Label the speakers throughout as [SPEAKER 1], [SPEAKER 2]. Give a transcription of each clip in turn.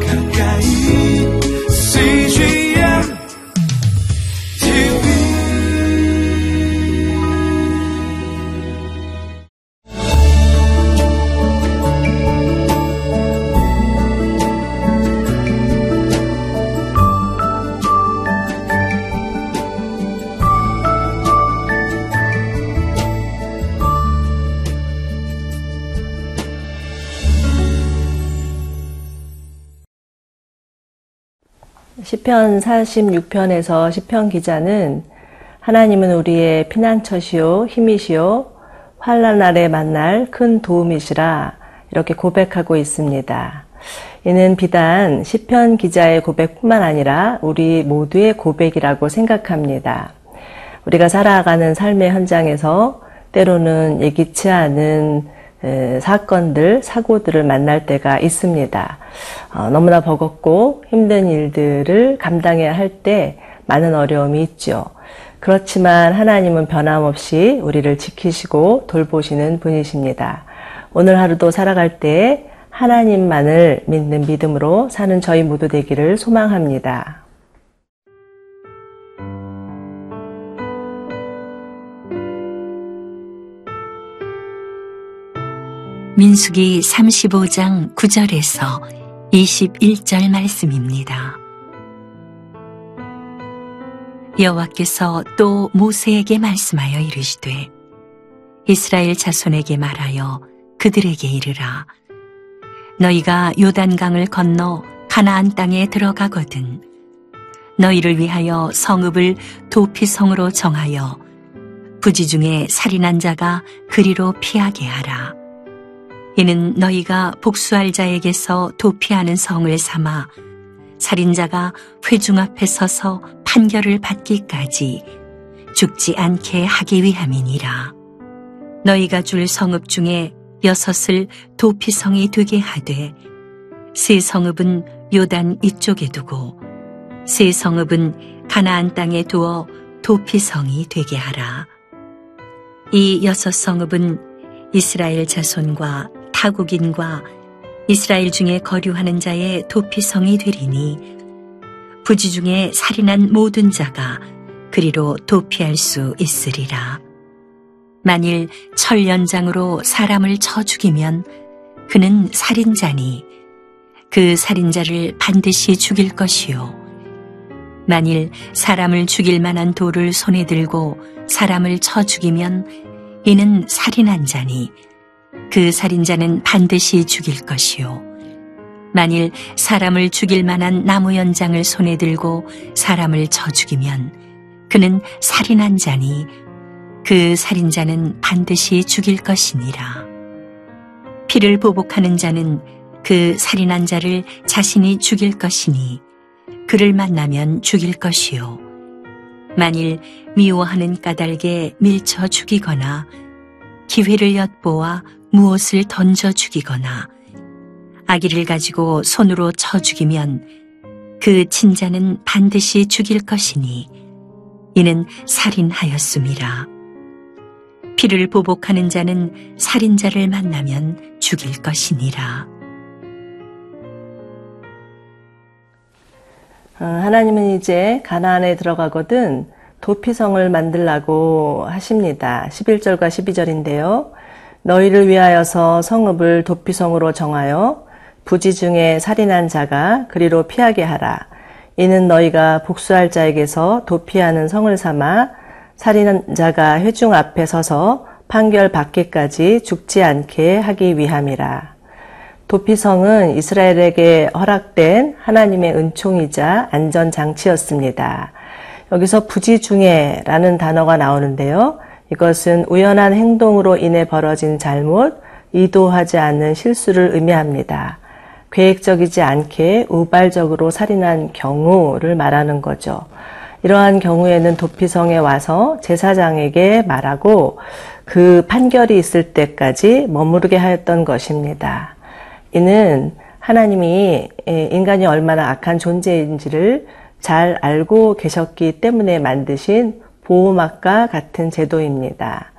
[SPEAKER 1] 가까
[SPEAKER 2] 시편 46편에서 시편 기자는 하나님은 우리의 피난처시요 힘이시요 환난 날에 만날 큰 도움이시라 이렇게 고백하고 있습니다. 이는 비단 시편 기자의 고백뿐만 아니라 우리 모두의 고백이라고 생각합니다. 우리가 살아가는 삶의 현장에서 때로는 예기치 않은 에, 사건들, 사고들을 만날 때가 있습니다. 어, 너무나 버겁고 힘든 일들을 감당해야 할 때 많은 어려움이 있죠. 그렇지만 하나님은 변함없이 우리를 지키시고 돌보시는 분이십니다. 오늘 하루도 살아갈 때 하나님만을 믿는 믿음으로 사는 저희 모두 되기를 소망합니다.
[SPEAKER 3] 민수기 35장 9절에서 21절 말씀입니다. 여호와께서 또 모세에게 말씀하여 이르시되 이스라엘 자손에게 말하여 그들에게 이르라 너희가 요단강을 건너 가나안 땅에 들어가거든 너희를 위하여 성읍을 도피성으로 정하여 부지 중에 살인한 자가 그리로 피하게 하라 이는 너희가 복수할 자에게서 도피하는 성을 삼아 살인자가 회중 앞에 서서 판결을 받기까지 죽지 않게 하기 위함이니라. 너희가 줄 성읍 중에 여섯을 도피성이 되게 하되 세 성읍은 요단 이쪽에 두고 세 성읍은 가나안 땅에 두어 도피성이 되게 하라. 이 여섯 성읍은 이스라엘 자손과 타국인과 이스라엘 중에 거류하는 자의 도피성이 되리니 부지 중에 살인한 모든 자가 그리로 도피할 수 있으리라. 만일 철연장으로 사람을 쳐 죽이면 그는 살인자니 그 살인자를 반드시 죽일 것이요. 만일 사람을 죽일 만한 돌을 손에 들고 사람을 쳐 죽이면 이는 살인한 자니 그 살인자는 반드시 죽일 것이요. 만일 사람을 죽일 만한 나무 연장을 손에 들고 사람을 쳐 죽이면 그는 살인한 자니 그 살인자는 반드시 죽일 것이니라. 피를 보복하는 자는 그 살인한 자를 자신이 죽일 것이니 그를 만나면 죽일 것이요. 만일 미워하는 까닭에 밀쳐 죽이거나 기회를 엿보아 무엇을 던져 죽이거나 아기를 가지고 손으로 쳐 죽이면 그 친자는 반드시 죽일 것이니 이는 살인하였음이라. 피를 보복하는 자는 살인자를 만나면 죽일 것이니라.
[SPEAKER 2] 어, 하나님은 이제 가나안에 들어가거든 도피성을 만들라고 하십니다. 11절과 12절인데요. 너희를 위하여서 성읍을 도피성으로 정하여 부지 중에 살인한 자가 그리로 피하게 하라. 이는 너희가 복수할 자에게서 도피하는 성을 삼아 살인한 자가 회중 앞에 서서 판결 받기까지 죽지 않게 하기 위함이라. 도피성은 이스라엘에게 허락된 하나님의 은총이자 안전장치였습니다. 여기서 부지 중에라는 단어가 나오는데요. 이것은 우연한 행동으로 인해 벌어진 잘못, 의도하지 않는 실수를 의미합니다. 계획적이지 않게 우발적으로 살인한 경우를 말하는 거죠. 이러한 경우에는 도피성에 와서 제사장에게 말하고 그 판결이 있을 때까지 머무르게 하였던 것입니다. 이는 하나님이 인간이 얼마나 악한 존재인지를 잘 알고 계셨기 때문에 만드신 보호막과 같은 제도입니다.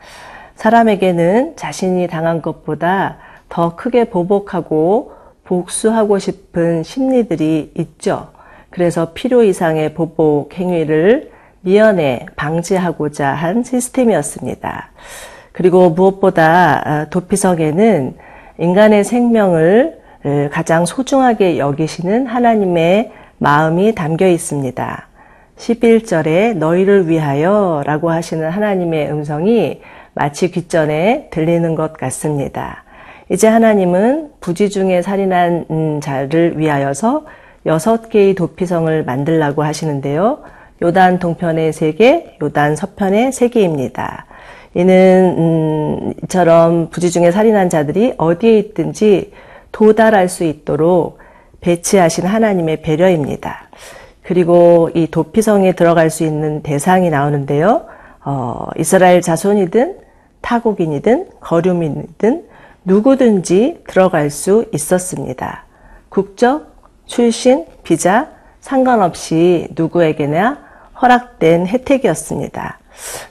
[SPEAKER 2] 사람에게는 자신이 당한 것보다 더 크게 보복하고 복수하고 싶은 심리들이 있죠. 그래서 필요 이상의 보복 행위를 미연에 방지하고자 한 시스템이었습니다. 그리고 무엇보다 아, 도피성에는 인간의 생명을 에, 가장 소중하게 여기시는 하나님의 마음이 담겨 있습니다. 11절에 너희를 위하여 라고 하시는 하나님의 음성이 마치 귓전에 들리는 것 같습니다. 이제 하나님은 부지 중에 살인한 음, 자를 위하여서 여섯 개의 도피성을 만들라고 하시는데요. 요단 동편에 세 개, 요단 서편에 세 개입니다. 이는 음, 이처럼 부지 중에 살인한 자들이 어디에 있든지 도달할 수 있도록 배치하신 하나님의 배려입니다. 그리고 이 도피성에 들어갈 수 있는 대상이 나오는데요. 어, 이스라엘 자손이든 타국인이든 거류민이든 누구든지 들어갈 수 있었습니다. 국적, 출신, 비자 상관없이 누구에게나 허락된 혜택이었습니다.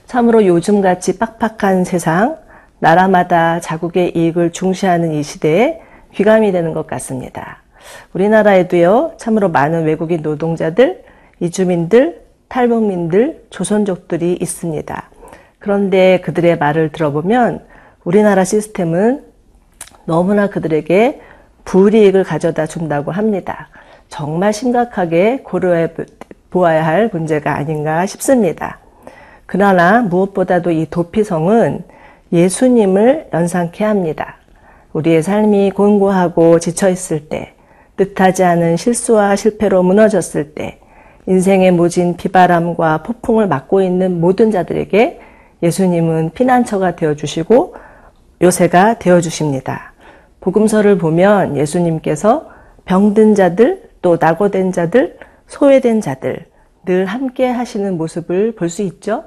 [SPEAKER 2] 참으로 요즘같이 빡빡한 세상, 나라마다 자국의 이익을 중시하는 이 시대에 귀감이 되는 것 같습니다. 우리나라에도요, 참으로 많은 외국인 노동자들, 이주민들, 탈북민들, 조선족들이 있습니다. 그런데 그들의 말을 들어보면 우리나라 시스템은 너무나 그들에게 불이익을 가져다 준다고 합니다. 정말 심각하게 고려해 보아야 할 문제가 아닌가 싶습니다. 그러나 무엇보다도 이 도피성은 예수님을 연상케 합니다. 우리의 삶이 곤고하고 지쳐 있을 때, 뜻하지 않은 실수와 실패로 무너졌을 때, 인생의 모진 비바람과 폭풍을 맞고 있는 모든 자들에게 예수님은 피난처가 되어 주시고 요새가 되어 주십니다. 복음서를 보면 예수님께서 병든 자들, 또 낙오된 자들, 소외된 자들 늘 함께 하시는 모습을 볼 수 있죠.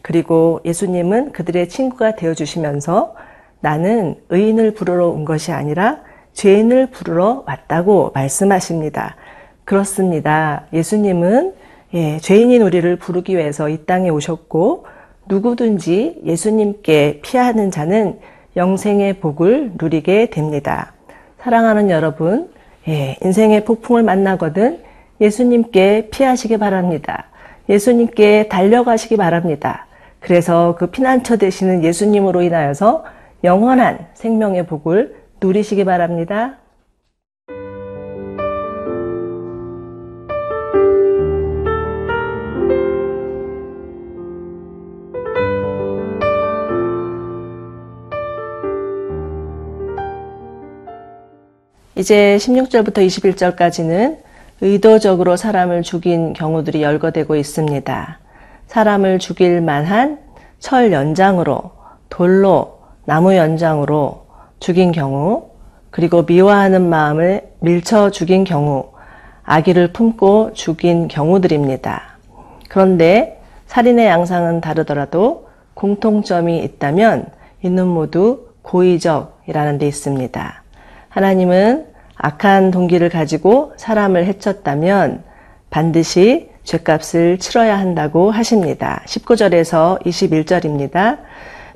[SPEAKER 2] 그리고 예수님은 그들의 친구가 되어 주시면서 나는 의인을 부르러 온 것이 아니라 죄인을 부르러 왔다고 말씀하십니다. 그렇습니다. 예수님은 예, 죄인인 우리를 부르기 위해서 이 땅에 오셨고 누구든지 예수님께 피하는 자는 영생의 복을 누리게 됩니다. 사랑하는 여러분, 예, 인생의 폭풍을 만나거든 예수님께 피하시기 바랍니다. 예수님께 달려가시기 바랍니다. 그래서 그 피난처 되시는 예수님으로 인하여서 영원한 생명의 복을 누리시기 바랍니다. 이제 16절부터 21절까지는 의도적으로 사람을 죽인 경우들이 열거되고 있습니다. 사람을 죽일 만한 철 연장으로, 돌로, 나무 연장으로 죽인 경우, 그리고 미워하는 마음을 밀쳐 죽인 경우, 아기를 품고 죽인 경우들입니다. 그런데 살인의 양상은 다르더라도 공통점이 있다면 이는 모두 고의적이라는 데 있습니다. 하나님은 악한 동기를 가지고 사람을 해쳤다면 반드시 죄값을 치러야 한다고 하십니다. 19절에서 21절입니다.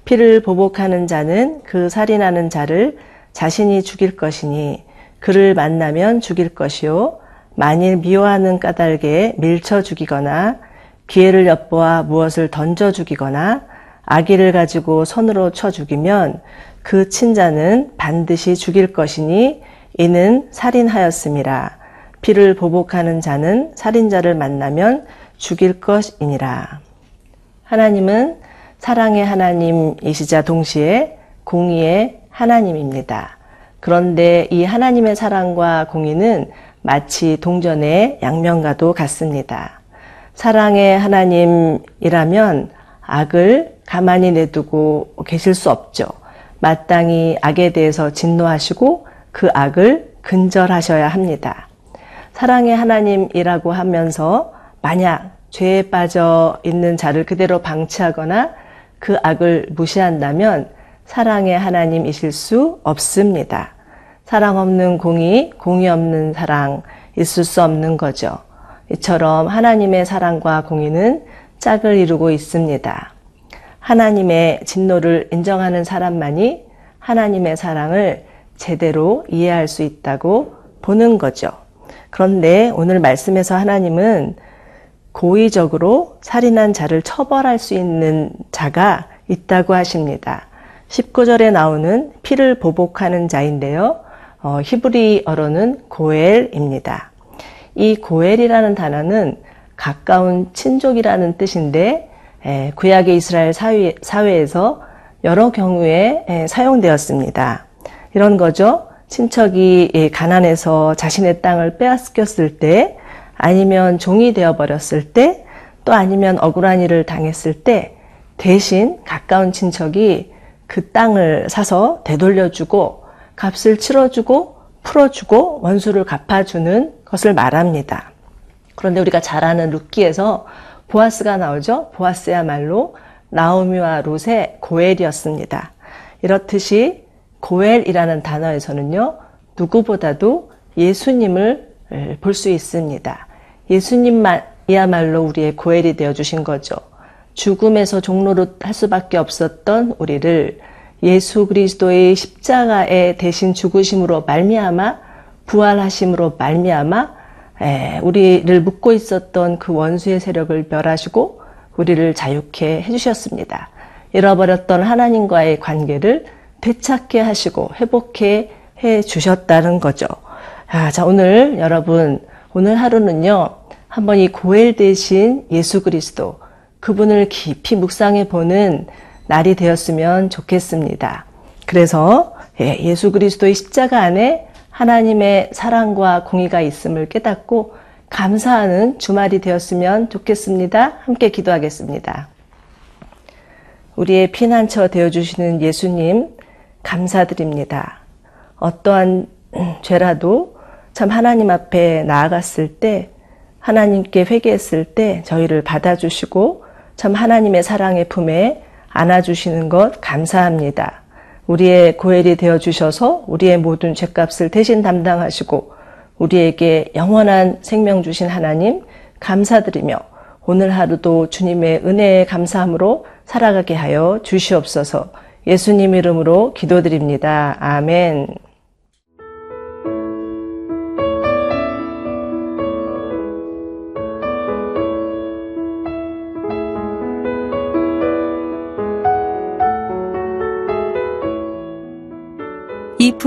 [SPEAKER 2] 피를 보복하는 자는 그 살인하는 자를 자신이 죽일 것이니 그를 만나면 죽일 것이요. 만일 미워하는 까닭에 밀쳐 죽이거나 기회를 엿보아 무엇을 던져 죽이거나 아기를 가지고 손으로 쳐 죽이면 그 친자는 반드시 죽일 것이니 이는 살인하였음이라. 피를 보복하는 자는 살인자를 만나면 죽일 것이니라. 하나님은 사랑의 하나님이시자 동시에 공의의 하나님입니다. 그런데 이 하나님의 사랑과 공의는 마치 동전의 양면과도 같습니다. 사랑의 하나님이라면 악을 가만히 내두고 계실 수 없죠. 마땅히 악에 대해서 진노하시고 그 악을 근절하셔야 합니다. 사랑의 하나님이라고 하면서 만약 죄에 빠져 있는 자를 그대로 방치하거나 그 악을 무시한다면 사랑의 하나님이실 수 없습니다. 사랑 없는 공의, 공의 없는 사랑 있을 수 없는 거죠. 이처럼 하나님의 사랑과 공의는 짝을 이루고 있습니다. 하나님의 진노를 인정하는 사람만이 하나님의 사랑을 제대로 이해할 수 있다고 보는 거죠. 그런데 오늘 말씀에서 하나님은 고의적으로 살인한 자를 처벌할 수 있는 자가 있다고 하십니다. 19절에 나오는 피를 보복하는 자인데요. 어, 히브리어로는 고엘입니다. 이 고엘이라는 단어는 가까운 친족이라는 뜻인데 에, 구약의 이스라엘 사회, 사회에서 여러 경우에 에, 사용되었습니다. 이런 거죠. 친척이 예, 가난해서 자신의 땅을 빼앗겼을 때, 아니면 종이 되어 버렸을 때, 또 아니면 억울한 일을 당했을 때, 대신 가까운 친척이 그 땅을 사서 되돌려주고, 값을 치러주고, 풀어주고, 원수를 갚아주는 것을 말합니다. 그런데 우리가 잘 아는 룻기에서 보아스가 나오죠. 보아스야말로 나오미와 룻의 고엘이었습니다. 이렇듯이 고엘이라는 단어에서는요, 누구보다도 예수님을 볼 수 있습니다. 예수님이야말로 우리의 고엘이 되어 주신 거죠. 죽음에서 종로로 할 수밖에 없었던 우리를 예수 그리스도의 십자가에 대신 죽으심으로 말미암아 부활하심으로 말미암아 에, 우리를 묶고 있었던 그 원수의 세력을 멸하시고 우리를 자유케 해주셨습니다. 잃어버렸던 하나님과의 관계를 되찾게 하시고 회복해 해 주셨다는 거죠. 아, 자, 오늘 여러분, 오늘 하루는요, 한번 이 고엘 대신 예수 그리스도, 그분을 깊이 묵상해 보는 날이 되었으면 좋겠습니다. 그래서 예, 예수 그리스도의 십자가 안에 하나님의 사랑과 공의가 있음을 깨닫고 감사하는 주말이 되었으면 좋겠습니다. 함께 기도하겠습니다. 우리의 피난처 되어주시는 예수님, 감사드립니다. 어떠한 죄라도 참 하나님 앞에 나아갔을 때, 하나님께 회개했을 때 저희를 받아주시고 참 하나님의 사랑의 품에 안아주시는 것 감사합니다. 우리의 고엘이 되어 주셔서 우리의 모든 죄값을 대신 담당하시고 우리에게 영원한 생명 주신 하나님 감사드리며 오늘 하루도 주님의 은혜에 감사함으로 살아가게 하여 주시옵소서 예수님 이름으로 기도드립니다. 아멘.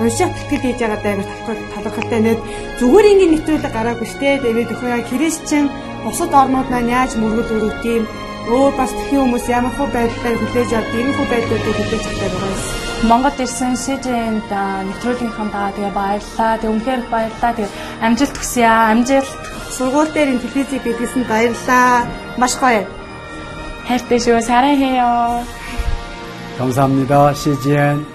[SPEAKER 4] уншаад тэтгэл хийж байгаа даа талхал талхалтай нэт зүгээр ингээд нэвтрүүлэг гараагүй штэ тэгээд өхөө яа христчин бусад орнууд маань яаж мөргөл өрөвт юм өөр бас тхэн хүмүүс ямар хөө байдлаар хүлээж авд ийм хөө байдлуудыг хүлээж авдаг байгаа юм.
[SPEAKER 5] Монгол ирсэн СЖН-д нэвтрүүлгийнхаа даа тэгээ баярлаа. Тэг үнхээр их баярлаа. Тэг амжилт хүсье аа. Амжилт.
[SPEAKER 4] Сургууль дээр ин телевизийг бидлсэн баярлаа. Маш гоё.
[SPEAKER 5] хайртай шүү. 사랑해요.
[SPEAKER 6] 감사합니다. CGN.